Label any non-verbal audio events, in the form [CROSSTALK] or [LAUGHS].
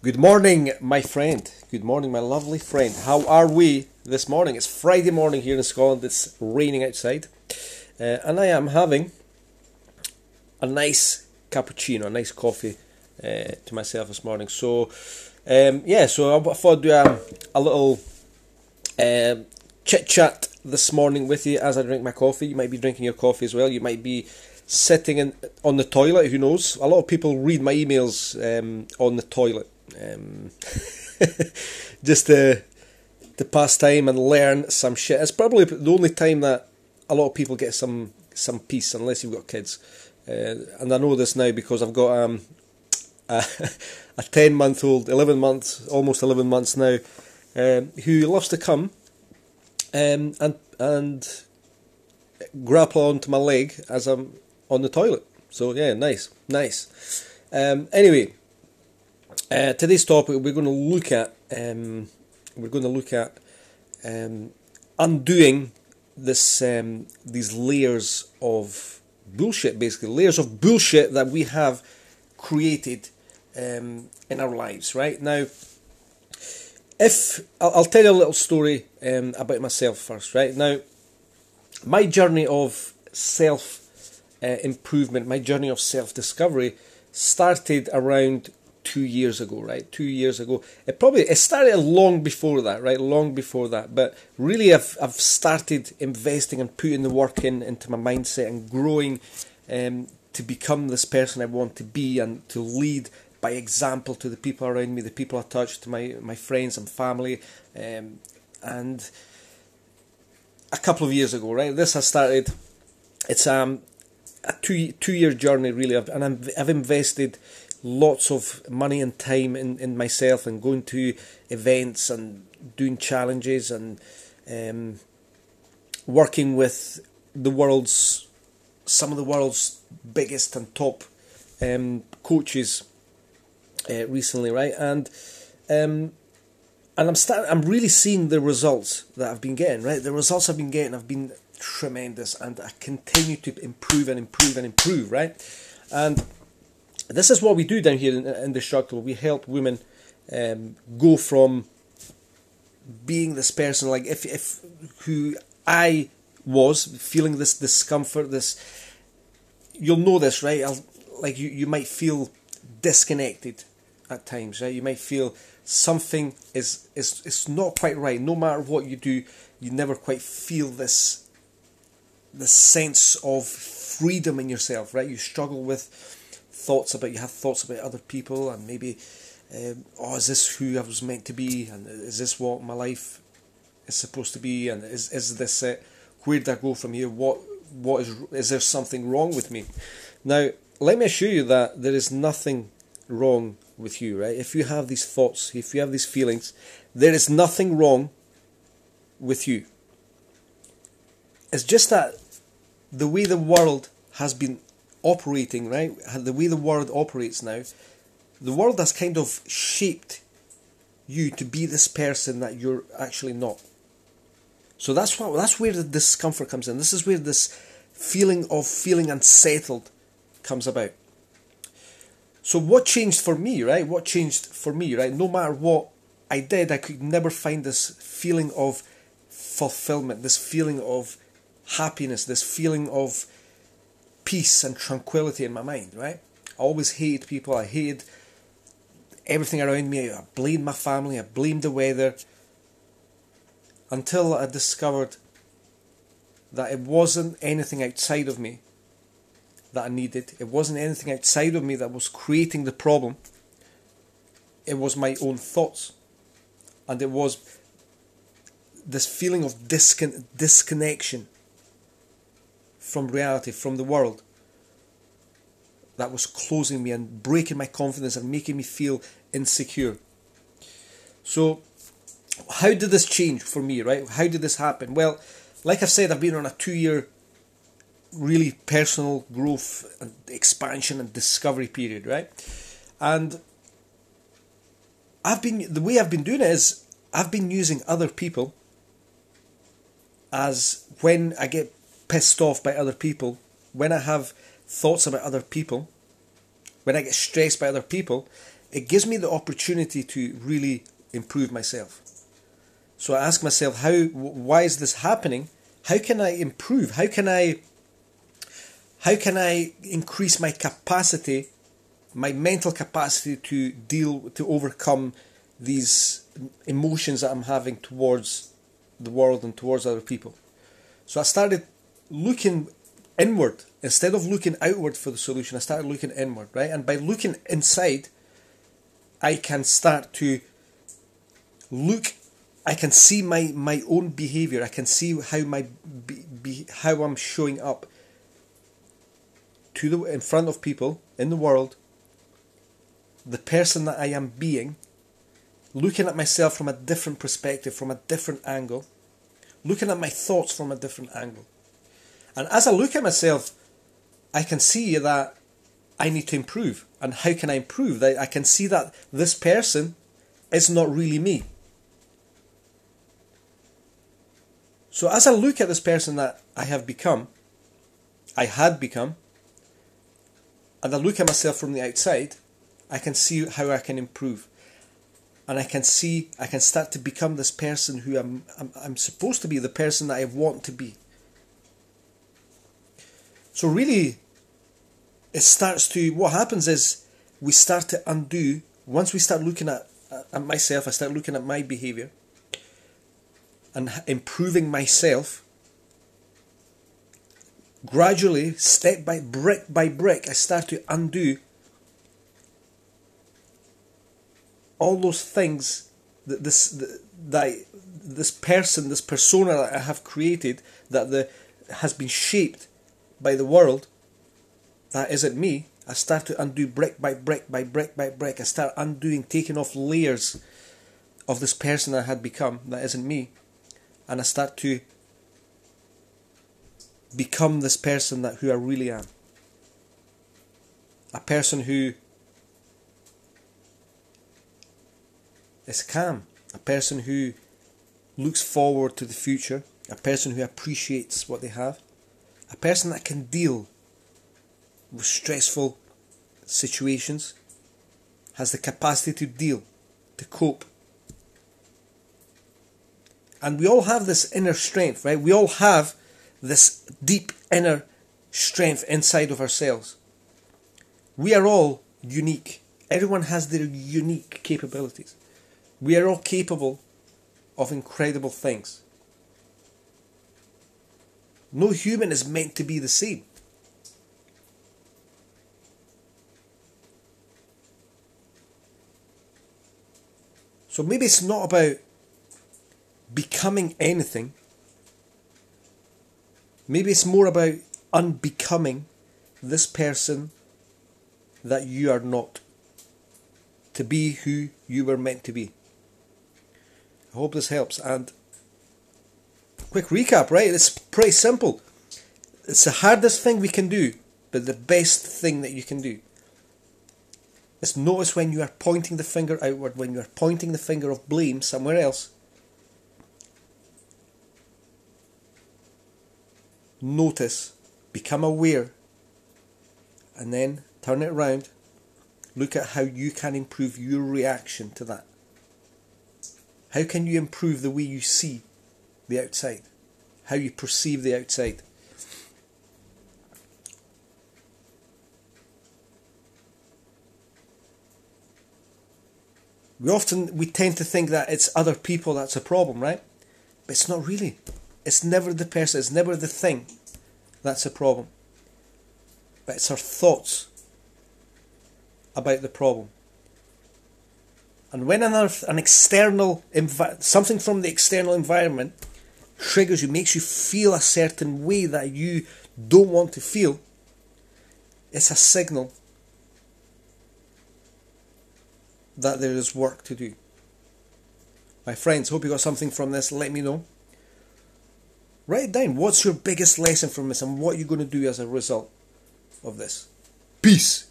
Good morning, my friend. Good morning, my lovely friend. How are we this morning? It's Friday morning here in Scotland. It's raining outside. Uh, and I am having a nice cappuccino, a nice coffee uh, to myself this morning. So, um, yeah, so I thought I'd do a, a little um, chit chat this morning with you as I drink my coffee. You might be drinking your coffee as well. You might be sitting in on the toilet. Who knows? A lot of people read my emails um, on the toilet, um, [LAUGHS] just to to pass time and learn some shit. It's probably the only time that a lot of people get some some peace, unless you've got kids. Uh, and I know this now because I've got um, [LAUGHS] a, a ten month old, eleven months, almost eleven months now, um, who loves to come um, and and grapple onto my leg as I'm on the toilet. So yeah, nice, nice. Um, anyway, uh, today's topic we're going to look at um, we're going to look at um, undoing this um, these layers of bullshit, basically layers of bullshit that we have created um, in our lives. Right now, if I'll, I'll tell you a little story um, about myself first. Right now, my journey of self uh, improvement, my journey of self discovery started around two years ago, right? Two years ago. It probably it started long before that, right? Long before that. But really, I've I've started investing and putting the work in into my mindset and growing um, to become this person I want to be and to lead by example to the people around me, the people I touch, to my my friends and family, um, and a couple of years ago, right? This has started. It's um a two two year journey really, and I'm, I've invested lots of money and time in, in myself and going to events and doing challenges and um, working with the world's some of the world's biggest and top um, coaches uh, recently, right? And um, and I'm start, I'm really seeing the results that I've been getting, right? The results I've been getting have been tremendous, and I continue to improve and improve and improve, right? And this is what we do down here in, Indestructible. We help women um, go from being this person, like if if who I was feeling this discomfort, this you'll know this, right? I'll, like you, you might feel disconnected at times, right? You might feel something is is is not quite right. No matter what you do, you never quite feel this the sense of freedom in yourself, right? You struggle with thoughts about you have thoughts about other people and maybe um, oh is this who I was meant to be and is this what my life is supposed to be and is is this it? Where did I go from here? What what is is there something wrong with me? Now let me assure you that there is nothing wrong with you, right? If you have these thoughts, if you have these feelings, there is nothing wrong with you. It's just that the way the world has been operating, right? The way the world operates now, the world has kind of shaped you to be this person that you're actually not. So that's what that's where the discomfort comes in. This is where this feeling of feeling unsettled comes about. So what changed for me, right? What changed for me, right? No matter what I did, I could never find this feeling of fulfillment, this feeling of happiness, this feeling of peace and tranquility in my mind, right? I always hated people, I hated everything around me, I blamed my family, I blamed the weather, until I discovered that it wasn't anything outside of me that I needed. It wasn't anything outside of me that was creating the problem. It was my own thoughts. And it was this feeling of discon- disconnection from reality, from the world, that was closing me and breaking my confidence and making me feel insecure. So, how did this change for me, right? How did this happen? Well, like I've said, I've been on a two year really personal growth and expansion and discovery period, right? And I've been the way I've been doing it is I've been using other people as when I get pissed off by other people, when I have thoughts about other people, when I get stressed by other people, it gives me the opportunity to really improve myself. So I ask myself, how? Why is this happening? How can I improve? How can I? How can I increase my capacity, my mental capacity to deal to overcome these emotions that I'm having towards the world and towards other people? So I started looking inward instead of looking outward for the solution. I started looking inward, right? And by looking inside, I can start to look I can see my, my own behavior. I can see how my be, be, how I'm showing up to the in front of people in the world. The person that I am being, looking at myself from a different perspective, from a different angle, looking at my thoughts from a different angle. And as I look at myself, I can see that I need to improve. And how can I improve? I can see that this person is not really me. So as I look at this person that I have become, I had become, and I look at myself from the outside, I can see how I can improve. And I can see, I can start to become this person who I'm, I'm, I'm supposed to be, the person that I want to be. So, really, it starts to, what happens is we start to undo, once we start looking at, at myself, I start looking at my behaviour, and improving myself, gradually, step by brick by brick, I start to undo all those things that this that this person, this persona that I have created, that the has been shaped by the world, that isn't me. I start to undo brick by brick by brick by brick. I start undoing, taking off layers of this person I had become that isn't me and I start to become this person that who I really am. A person who is calm, a person who looks forward to the future, a person who appreciates what they have, a person that can deal with stressful situations, has the capacity to deal, to cope, and we all have this inner strength, right? We all have this deep inner strength inside of ourselves. We are all unique. Everyone has their unique capabilities. We are all capable of incredible things. No human is meant to be the same. So maybe it's not about becoming anything. Maybe it's more about unbecoming this person that you are not. To be who you were meant to be. I hope this helps. And quick recap, right? It's pretty simple. It's the hardest thing we can do, but the best thing that you can do. Is notice when you are pointing the finger outward, when you are pointing the finger of blame somewhere else, notice, become aware, and then turn it around. Look at how you can improve your reaction to that. How can you improve the way you see the outside? How you perceive the outside? We often we tend to think that it's other people that's a problem, right? But it's not really. It's never the person, it's never the thing that's a problem. But it's our thoughts about the problem. And when another, an external, something from the external environment triggers you, makes you feel a certain way that you don't want to feel, it's a signal that there is work to do. My friends, hope you got something from this. Let me know. Write it down. What's your biggest lesson from this and what you're going to do as a result of this? Peace.